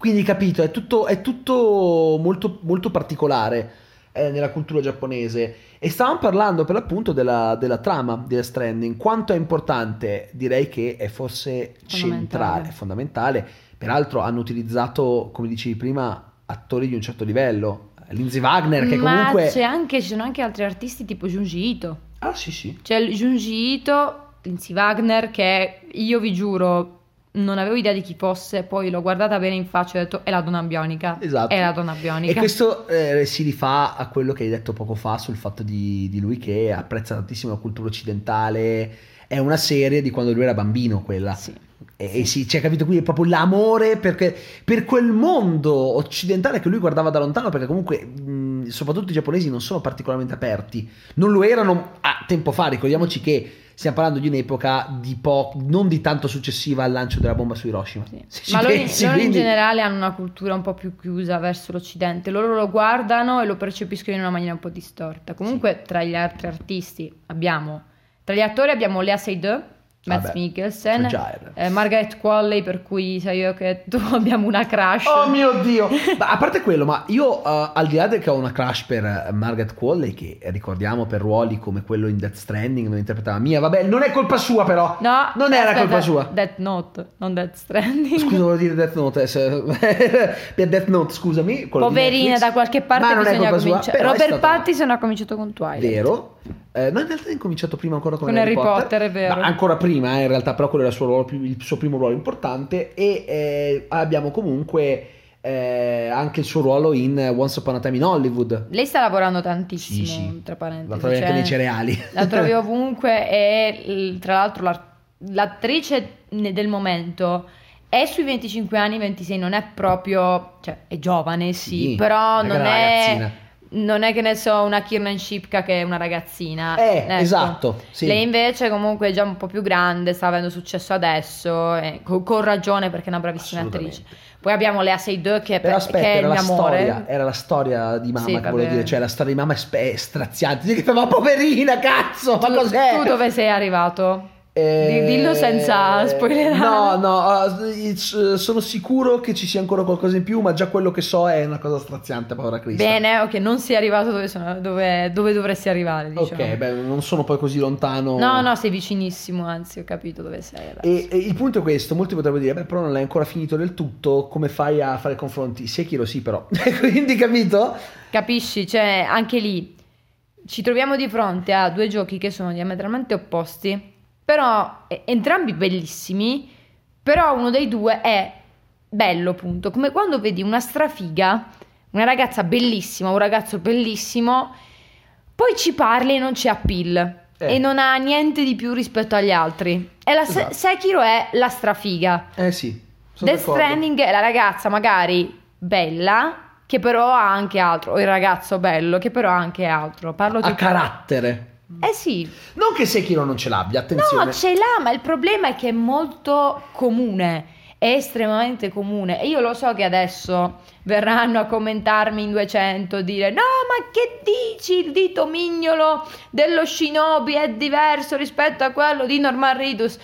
Quindi, capito, è tutto, è tutto molto, molto particolare eh, nella cultura giapponese. E stavamo parlando per l'appunto della, della trama di Death Stranding. Quanto è importante, direi che è forse Fondamentale. centrale, è fondamentale. Peraltro hanno utilizzato, come dicevi prima, attori di un certo livello. Lindsay Wagner, che Ma comunque... c'è anche, ci sono anche altri artisti tipo Junji Ito. Ah, sì, sì. C'è il Junji Ito, Lindsay Wagner, che io vi giuro non avevo idea di chi fosse, poi l'ho guardata bene in faccia e ho detto è la donna bionica. Esatto. È la donna E bionica. questo eh, si rifà a quello che hai detto poco fa sul fatto di, di lui che apprezza tantissimo la cultura occidentale. È una serie di quando lui era bambino, quella. Sì. E, e si, c'è capito qui proprio l'amore perché, per quel mondo occidentale che lui guardava da lontano, perché comunque mh, soprattutto i giapponesi, non sono particolarmente aperti. Non lo erano a tempo fa, ricordiamoci che stiamo parlando di un'epoca di po- non di tanto successiva al lancio della bomba su Hiroshima. Sì. Ma loro, pensi, loro in quindi- generale hanno una cultura un po' più chiusa verso l'Occidente. Loro lo guardano e lo percepiscono in una maniera un po' distorta. Comunque, tra gli altri artisti abbiamo. Tra gli attori abbiamo Lea Seydoux, Matt Vabbè, Mikkelsen, eh, Margaret Qualley, per cui sia io che (laughs) tu abbiamo una crush. Oh mio dio! (laughs) Ma a parte quello, ma io eh, al di là del che ho una crush per eh, Margaret Qualley, che ricordiamo per ruoli come quello in Death Stranding, dove interpretava Mia, vabbè, non è colpa sua però. No, non era aspetta, colpa sua. Death Note, non Death Stranding. Scusa, volevo dire Death Note. eh, se- (laughs) per Death Note, scusami. Poverina, da qualche parte Ma non bisogna cominciare. Robert Pattinson ha cominciato con Twilight. Vero. Eh, no, in realtà è incominciato prima ancora con, Con Harry Potter, è vero. Ancora prima, eh, in realtà, però quello era il suo, ruolo il suo primo ruolo importante. E eh, abbiamo comunque eh, anche il suo ruolo in Once Upon a Time in Hollywood. Lei sta lavorando tantissimo, Sì, sì. tra parentesi. La trovi anche cioè- nei cereali. (laughs) La trovi (laughs) ovunque e tra l'altro l'attrice del momento è sui 25 anni, 26, non è proprio, cioè è giovane sì, Sì, però non è non è, che ne so una Kiernan Shipka che è una ragazzina. Eh, Ecco. esatto, sì. Lei invece comunque è già un po' più grande, sta avendo successo adesso, e co- con ragione perché è una bravissima attrice. Poi abbiamo Lea Seydoux che, Però per- aspetta, che è il era la, mio storia, era la storia di mamma Sì, che volevo vabbè. dire, cioè la storia di mamma è, spe- è straziante. Ma poverina, cazzo, ma Tu- cos'è? Tu dove sei arrivato? Eh, Di- dillo senza spoilerare. No, no, eh, sono sicuro che ci sia ancora qualcosa in più, ma già quello che so è una cosa straziante, povera Cristo. Bene, ok, non sei arrivato dove, sono- dove, dove dovresti arrivare, diciamo. Ok, beh, non sono poi così lontano. No, no, sei vicinissimo, anzi, ho capito dove sei. E, e il punto è questo, molti potrebbero dire, beh, però non l'hai ancora finito del tutto, come fai a fare confronti? Sekiro sì, però. (laughs) Quindi, capito? Capisci? Cioè, anche lì ci troviamo di fronte a due giochi che sono diametralmente opposti, però entrambi bellissimi, però uno dei due è bello, appunto, come quando vedi una strafiga, una ragazza bellissima, un ragazzo bellissimo, poi ci parli e non c'è appeal. Eh. E non ha niente di più rispetto agli altri. E la Se- Esatto. Sekiro è la strafiga. Eh sì. Death d'accordo. Stranding è la ragazza magari bella, che però ha anche altro, o il ragazzo bello, che però ha anche altro. Parlo Ha di... carattere. Eh sì, Non che Sekiro non ce l'abbia, attenzione. no, ce l'ha, ma il problema è che è molto comune, è estremamente comune. E io lo so che adesso verranno a commentarmi in 200, dire no, ma che dici, il dito mignolo dello shinobi è diverso rispetto a quello di Norman Reedus.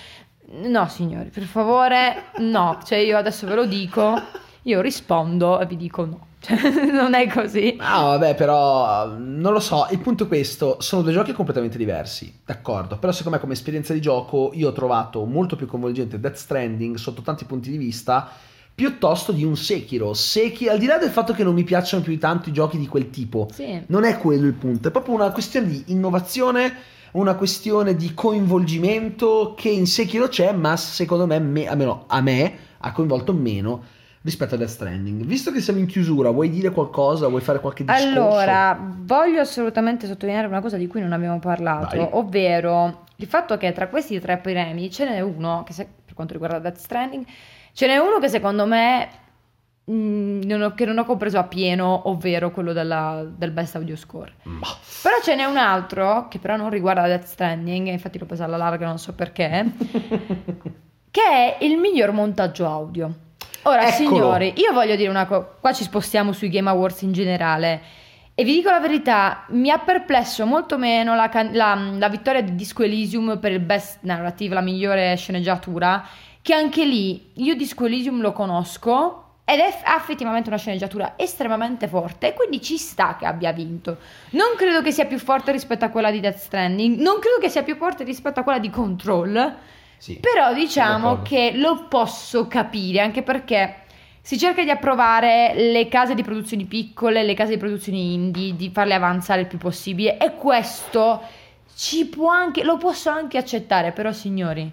No, signori, per favore, no. Cioè io adesso ve lo dico, io rispondo e vi dico no. Cioè, (laughs) non è così. Ah, vabbè, però non lo so. Il punto è questo: sono due giochi completamente diversi, d'accordo. Però, secondo me, come esperienza di gioco, io ho trovato molto più coinvolgente Death Stranding sotto tanti punti di vista. Piuttosto di un Sekiro. Sekiro, al di là del fatto che non mi piacciono più di tanto i giochi di quel tipo, Sì. non è quello il punto, è proprio una questione di innovazione, una questione di coinvolgimento che in Sekiro c'è, ma secondo me, me- almeno a me, ha coinvolto meno rispetto a Death Stranding. Visto che siamo in chiusura, vuoi dire qualcosa? Vuoi fare qualche discorso? Allora, voglio assolutamente sottolineare una cosa di cui non abbiamo parlato, Vai. ovvero il fatto che tra questi tre premi ce n'è uno, che se- per quanto riguarda Death Stranding, ce n'è uno che secondo me mh, non ho, che non ho compreso appieno, ovvero quello della- del Best Audio Score. Ma- Però ce n'è un altro, che però non riguarda Death Stranding, infatti l'ho presa alla larga, non so perché, (laughs) che è il miglior montaggio audio. Ora, Eccolo. signori, io voglio dire una cosa, qua ci spostiamo sui Game Awards in generale. E vi dico la verità, mi ha perplesso molto meno la, la- la vittoria di Disco Elysium per il best narrative, la migliore sceneggiatura, che anche lì io Disco Elysium lo conosco ed è effettivamente una sceneggiatura estremamente forte e quindi ci sta che abbia vinto. Non credo che sia più forte rispetto a quella di Death Stranding, non credo che sia più forte rispetto a quella di Control, Sì. però diciamo che lo posso capire anche perché si cerca di approvare le case di produzioni piccole, le case di produzioni indie, di farle avanzare il più possibile e questo ci può anche, lo posso anche accettare, però signori,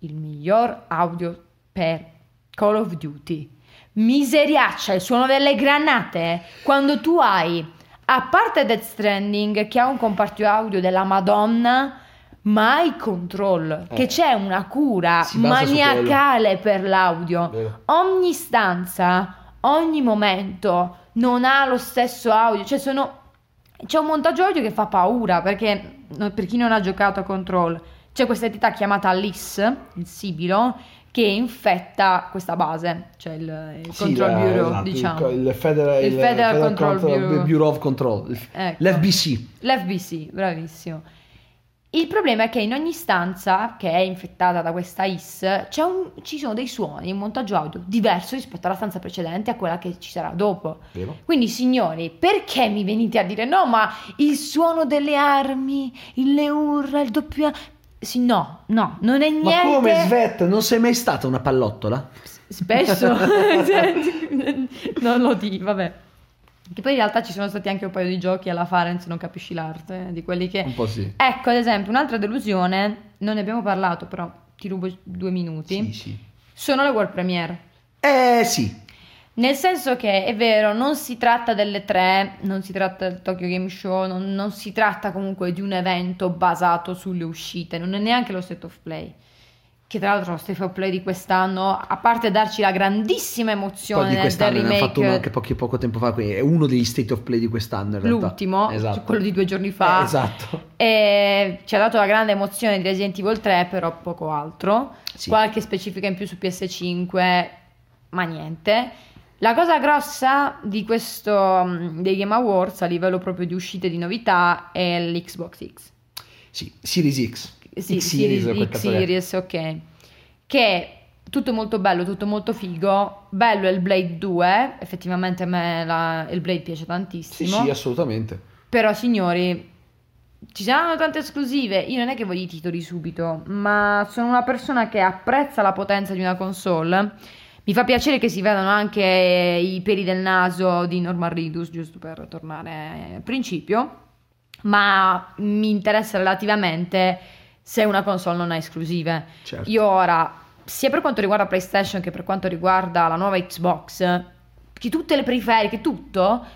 il miglior audio per Call of Duty, miseriaccia, il suono delle granate, quando tu hai, a parte Death Stranding che ha un comparto audio della Madonna, ma hai Control, Eh. che c'è una cura maniacale per l'audio. Vero. Ogni stanza, ogni momento non ha lo stesso audio, cioè sono C'è un montaggio audio che fa paura perché per chi non ha giocato a Control c'è questa entità chiamata LIS, il Sibilo, che infetta questa base, cioè il, il Sì, Control eh, Bureau, esatto, diciamo. Il, il Federal, Il Federal Control Bureau. Bureau of Control. Ecco. L'FBC. L'FBC, bravissimo. Il problema è che in ogni stanza che è infettata da questa IS c'è un- ci sono dei suoni, un montaggio audio diverso rispetto alla stanza precedente a quella che ci sarà dopo. Vero? Quindi, signori, perché mi venite a dire no, ma il suono delle armi, il- le urla, il doppio? Sì, no, no, non è niente. Ma come Svet? Non sei mai stata una pallottola? Spesso (laughs) (laughs) non lo di, vabbè. Che poi in realtà ci sono stati anche un paio di giochi alla Farenz, non capisci l'arte, eh, di quelli che... Un po' sì. Ecco, ad esempio, un'altra delusione, non ne abbiamo parlato, però ti rubo due minuti, Sì, sì. sono le World Premiere. Eh sì. Nel senso che è vero, non si tratta delle tre, non si tratta del Tokyo Game Show, non, non si tratta comunque di un evento basato sulle uscite, non è neanche lo State of Play. Che tra l'altro lo State of Play di quest'anno, a parte darci la grandissima Poi emozione di del, del quest'anno ne ha fatto uno remake, anche pochi, poco tempo fa. quindi È uno degli state of play di quest'anno in realtà. l'ultimo, Esatto. quello di due giorni fa, Eh, esatto. e ci ha dato la grande emozione di Resident Evil 3, però poco altro. Sì. Qualche specifica in più su PS5, ma niente. La cosa grossa di questo mm, dei Game Awards a livello proprio di uscite di novità è l'Xbox X. Sì, Series X. Sì, X Series, X. Series, ok. Che è tutto molto bello, tutto molto figo. Bello è il Blade 2, effettivamente a me la- il Blade piace Sì, tantissimo. sì, assolutamente. Però signori, ci saranno tante esclusive. Io non è che voglio i titoli subito, ma sono una persona che apprezza la potenza di una console. Mi fa piacere che si vedano anche i peli del naso di Norman Reedus, giusto per tornare al principio. Ma mi interessa relativamente se una console non ha esclusive. Certo. Io ora, sia per quanto riguarda PlayStation che per quanto riguarda la nuova Xbox, che tutte le periferiche, tutto,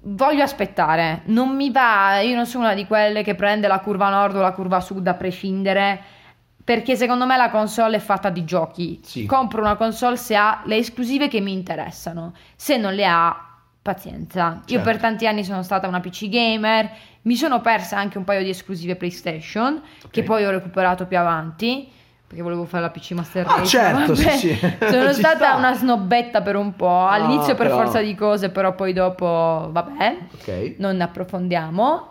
voglio aspettare. Non mi va, io non sono una di quelle che prende la curva nord o la curva sud a prescindere. Perché secondo me la console è fatta di giochi. Sì. Compro una console se ha le esclusive che mi interessano. Se non le ha, pazienza. Io Certo. per tanti anni sono stata una PC gamer. Mi sono persa anche un paio di esclusive PlayStation. Che Ok. poi ho recuperato più avanti. Perché volevo fare la PC Master Ah, Race. certo, sì, vabbè. sì. (laughs) (laughs) Sono stata sta. una snobbetta per un po'. All'inizio Ah, per però. forza di cose, però poi dopo, vabbè Ok. non approfondiamo.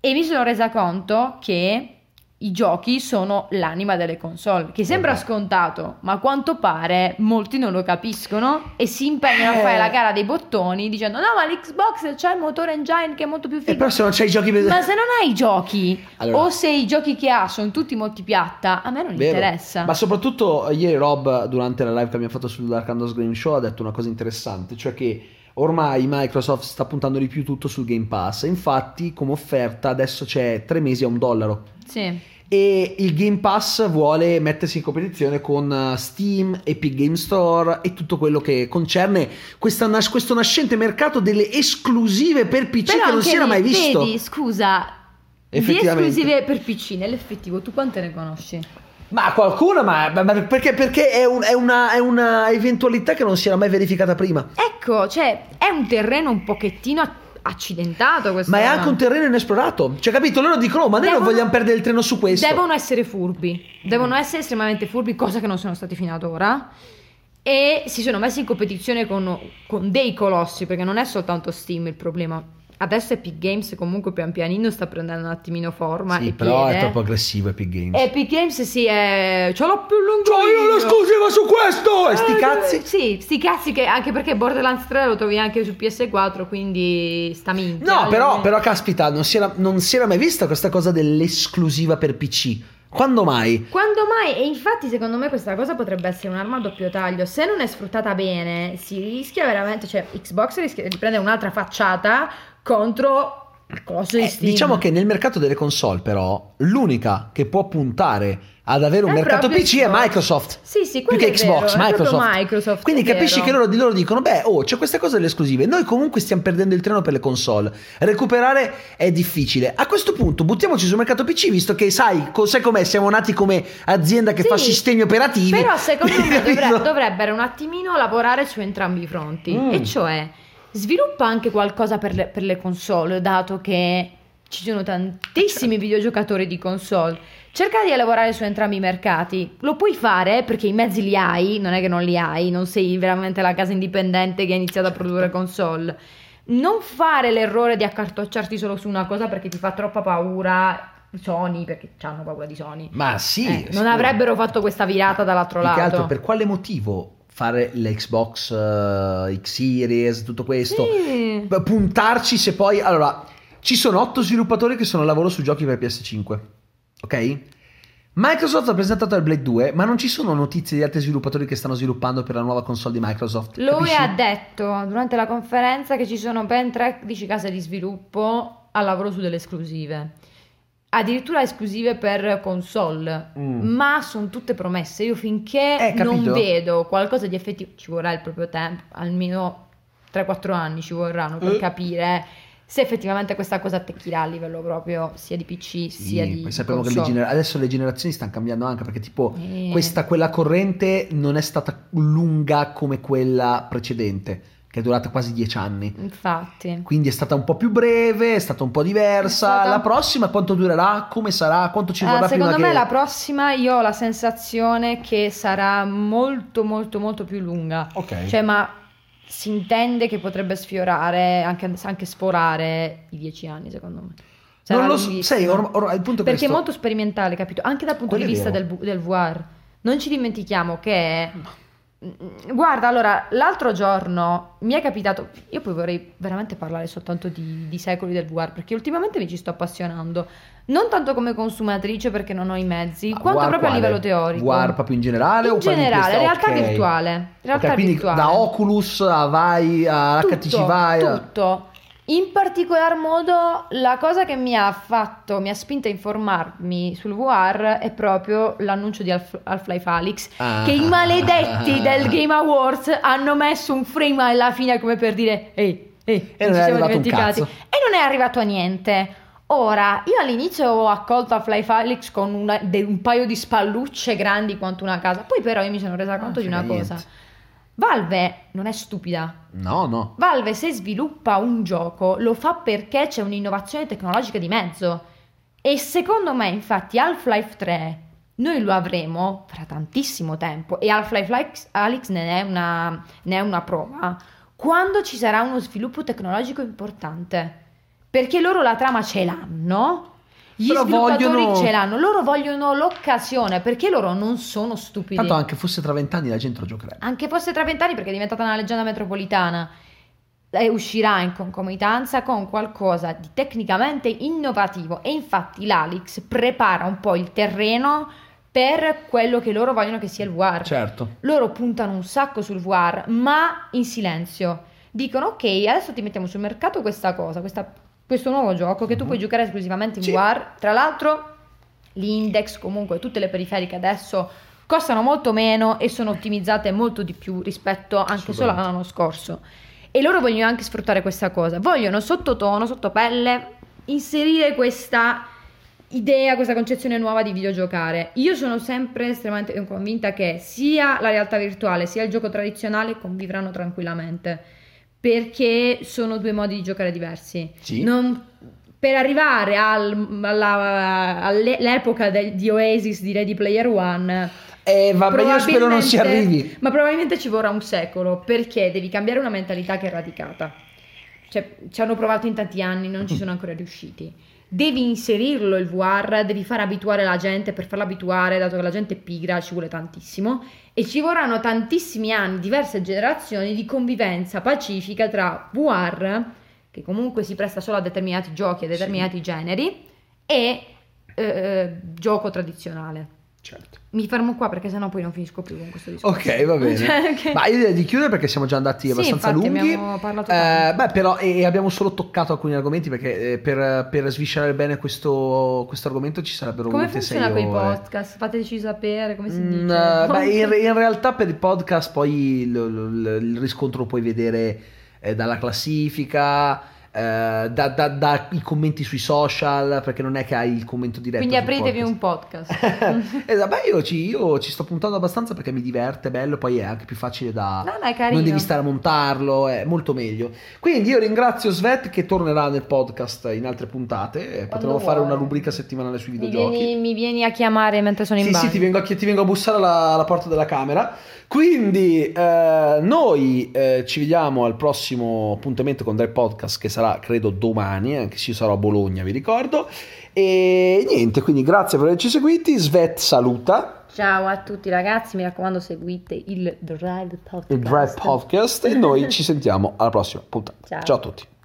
E mi sono resa conto che i giochi sono l'anima delle console, che sembra scontato, ma a quanto pare molti non lo capiscono e si impegnano a Eh. fare la gara dei bottoni dicendo no ma l'Xbox c'è il motore engine che è molto più E figo. però se non c'hai i giochi per... Ma se non hai i giochi Allora. o se i giochi che ha sono tutti multipiatta, a me non Vero. interessa. Ma soprattutto eh, ieri Rob, durante la live che abbiamo fatto sul Dark Andos Game Show, ha detto una cosa interessante, cioè che ormai Microsoft sta puntando di più tutto sul Game Pass. Infatti, come offerta, adesso c'è tre mesi a un dollaro. Sì. E il Game Pass vuole mettersi in competizione con eh, Steam, Epic Game Store e tutto quello che concerne questa questo nascente mercato delle esclusive per PC Però che non si era mai visto. Vedi, scusa, di esclusive per PC nell'effettivo, tu quante ne conosci? Ma qualcuno, ma, ma- perché, perché è, un- è una, è una eventualità che non si era mai verificata prima. Ecco, cioè, è un terreno un pochettino a- accidentato questo. Ma è anche un terreno inesplorato. Cioè, capito? Loro dicono, "Oh, ma noi non Devono- vogliamo perdere il treno su questo. Devono essere furbi, devono essere estremamente furbi, cosa che non sono stati fino ad ora. E si sono messi in competizione con, con dei colossi, perché non è soltanto Steam il problema. Adesso Epic Games comunque pian pianino sta prendendo un attimino forma Sì, e però piede. è troppo aggressivo Epic Games. Epic Games sì, è... ce l'ho più lungo C'ho io l'esclusiva su questo! E sti Eh, cazzi. Sì, sti cazzi che anche perché Borderlands 3 lo trovi anche su PS4, quindi sta minchia. No, però, però caspita, non si, era, non si era mai vista questa cosa dell'esclusiva per PC. Quando mai? Quando mai? E infatti secondo me questa cosa potrebbe essere un'arma a doppio taglio. Se non è sfruttata bene, si rischia veramente, cioè Xbox rischia di prendere un'altra facciata contro di Eh, diciamo che nel mercato delle console, però, l'unica che può puntare ad avere un È mercato PC è Xbox. Microsoft. Sì, sì, più che è Xbox, vero, è Microsoft. Microsoft, Quindi è capisci che loro, di loro dicono: Beh, oh, c'è questa cosa delle esclusive. Noi comunque stiamo perdendo il treno per le console. Recuperare è difficile. A questo punto buttiamoci sul mercato PC, visto che sai, sai com'è? Siamo nati come azienda che Sì, fa sistemi operativi. Però secondo me (laughs) dovrebbero un attimino lavorare su entrambi i fronti. Mm. E cioè, Sviluppa anche qualcosa per le, per le console, dato che ci sono tantissimi videogiocatori di console. Cerca di lavorare su entrambi i mercati. Lo puoi fare perché i mezzi li hai, non è che non li hai, non sei veramente la casa indipendente che ha iniziato a produrre console. Non fare l'errore di accartocciarti solo su una cosa perché ti fa troppa paura Sony, perché hanno paura di Sony. Ma sì, Eh, non avrebbero fatto questa virata dall'altro Più che lato. altro, per quale motivo fare l'Xbox eh, X Series, tutto questo? Sì. Puntarci se poi... Allora, ci sono otto sviluppatori che sono al lavoro su giochi per PS5, ok? Microsoft ha presentato il Blade 2, ma non ci sono notizie di altri sviluppatori che stanno sviluppando per la nuova console di Microsoft. Lui capisci? ha detto durante la conferenza che ci sono ben 13 case di sviluppo al lavoro su delle esclusive. Addirittura esclusive per console, Mm. ma sono tutte promesse. Io finché Eh, non vedo qualcosa di effettivo, ci vorrà il proprio tempo, almeno 3-4 anni ci vorranno per Eh. capire se effettivamente questa cosa attecchirà a livello proprio sia di PC Sì, sia di sappiamo che le console. gener- adesso le generazioni stanno cambiando anche perché tipo Eh. questa quella corrente non è stata lunga come quella precedente, che è durata quasi dieci anni. Infatti. Quindi è stata un po' più breve, è stata un po' diversa. È stata- La prossima quanto durerà? Come sarà? Quanto ci Ah, vorrà secondo prima me che... la prossima io ho la sensazione che sarà molto molto molto più lunga. Ok. Cioè, ma si intende che potrebbe sfiorare, anche, anche sforare i dieci anni, secondo me. Sarà non lo so, sai, or- or- il punto è Perché è questo. molto sperimentale, capito? Anche dal punto Quello di è vista del, del VR. Non ci dimentichiamo che... Guarda, allora, l'altro giorno mi è capitato, io poi vorrei veramente parlare soltanto di, di secoli del VR, perché ultimamente mi ci sto appassionando, non tanto come consumatrice perché non ho i mezzi, Ma quanto proprio a quale? livello teorico. War proprio in generale In o generale, realtà ok. virtuale. Realtà Ok, quindi virtuale. da Oculus a Vai a HTC Vai a- tutto. In particolar modo la cosa che mi ha fatto, mi ha spinto a informarmi sul VR è proprio l'annuncio di Half- Half-Life Alyx Ah. che i maledetti (laughs) del Game Awards hanno messo un frame alla fine come per dire ehi, ehi, E non ci siamo dimenticati. E non è arrivato a niente. Ora, io all'inizio ho accolto Half-Life Alyx con una- de- un paio di spallucce grandi quanto una casa, poi però io mi sono resa conto di frega una cosa. Valve non è stupida. No, no. Valve se sviluppa un gioco lo fa perché c'è un'innovazione tecnologica di mezzo e secondo me infatti Half-Life 3 noi lo avremo fra tantissimo tempo e Half-Life Alyx ne è una, ne è una prova quando ci sarà uno sviluppo tecnologico importante perché loro la trama ce l'hanno gli Però sviluppatori vogliono- ce l'hanno loro vogliono l'occasione perché loro non sono stupidi Tanto anche fosse tra vent'anni la gente lo giocherebbe. anche fosse tra vent'anni perché è diventata una leggenda metropolitana e uscirà in concomitanza con qualcosa di tecnicamente innovativo e infatti l'Alix prepara un po' il terreno per quello che loro vogliono che sia il VR. Certo. Loro puntano un sacco sul VR, ma in silenzio. Dicono ok, adesso ti mettiamo sul mercato questa cosa, questa- questo nuovo gioco che tu puoi giocare esclusivamente in Sì. VR. Tra l'altro l'index, comunque tutte le periferiche adesso costano molto meno e sono ottimizzate molto di più rispetto anche solo all'anno scorso. E loro vogliono anche sfruttare questa cosa, vogliono sottotono, sottopelle, inserire questa idea, questa concezione nuova di videogiocare. Io sono sempre estremamente convinta che sia la realtà virtuale sia il gioco tradizionale convivranno tranquillamente perché sono due modi di giocare diversi. Sì. Non- per arrivare al- alla- alle- all'epoca del- di Oasis di Ready Player One Eh, vabbè, io spero non si arrivi. Ma probabilmente ci vorrà un secolo perché devi cambiare una mentalità che è radicata. Cioè, ci hanno provato in tanti anni, non ci (clears throat) sono ancora riusciti. Devi inserirlo il VR, devi far abituare la gente, per farla abituare, dato che la gente è pigra, ci vuole tantissimo. E ci vorranno tantissimi anni, diverse generazioni di convivenza pacifica tra VR, che comunque si presta solo a determinati giochi, a determinati generi, e eh, gioco tradizionale. Certo. Mi fermo qua perché sennò poi non finisco più con questo discorso. Ok, va bene. (laughs) Cioè, che- Ma io direi di chiudere perché siamo già andati Sì, abbastanza infatti, lunghi. abbiamo parlato Eh, beh, però, e, abbiamo solo toccato alcuni argomenti perché eh, per, per sviscerare bene questo, questo argomento ci sarebbero Come volute sei funziona con i ore. podcast? Fateci sapere come si Mm, dice. eh, beh, in, (laughs) in realtà per il podcast poi il, il- il riscontro lo puoi vedere eh, dalla classifica. Eh, da, da- da i commenti sui social, perché non è che hai il commento diretto. Quindi apritevi podcast. un podcast. (laughs) esatto, beh, io ci, io ci sto puntando abbastanza perché mi diverte, è bello, poi è anche più facile da... No, no, non devi stare a montarlo, è molto meglio. Quindi io ringrazio Svet che tornerà nel podcast in altre puntate. eh, Potremmo fare una rubrica settimanale sui mi, videogiochi. vieni, mi vieni a chiamare mentre sono in Sì, bagno. sì, ti vengo, a, ti vengo a bussare alla, alla porta della camera. Quindi eh, noi eh, ci vediamo al prossimo appuntamento con Drive Podcast che sarà credo domani, anche se io sarò a Bologna, vi ricordo. E niente, quindi grazie per averci seguiti. Svet saluta Ciao a tutti ragazzi, mi raccomando seguite il Drive Podcast. il Drive Podcast e noi ci sentiamo alla prossima puntata. Ciao. Ciao a tutti.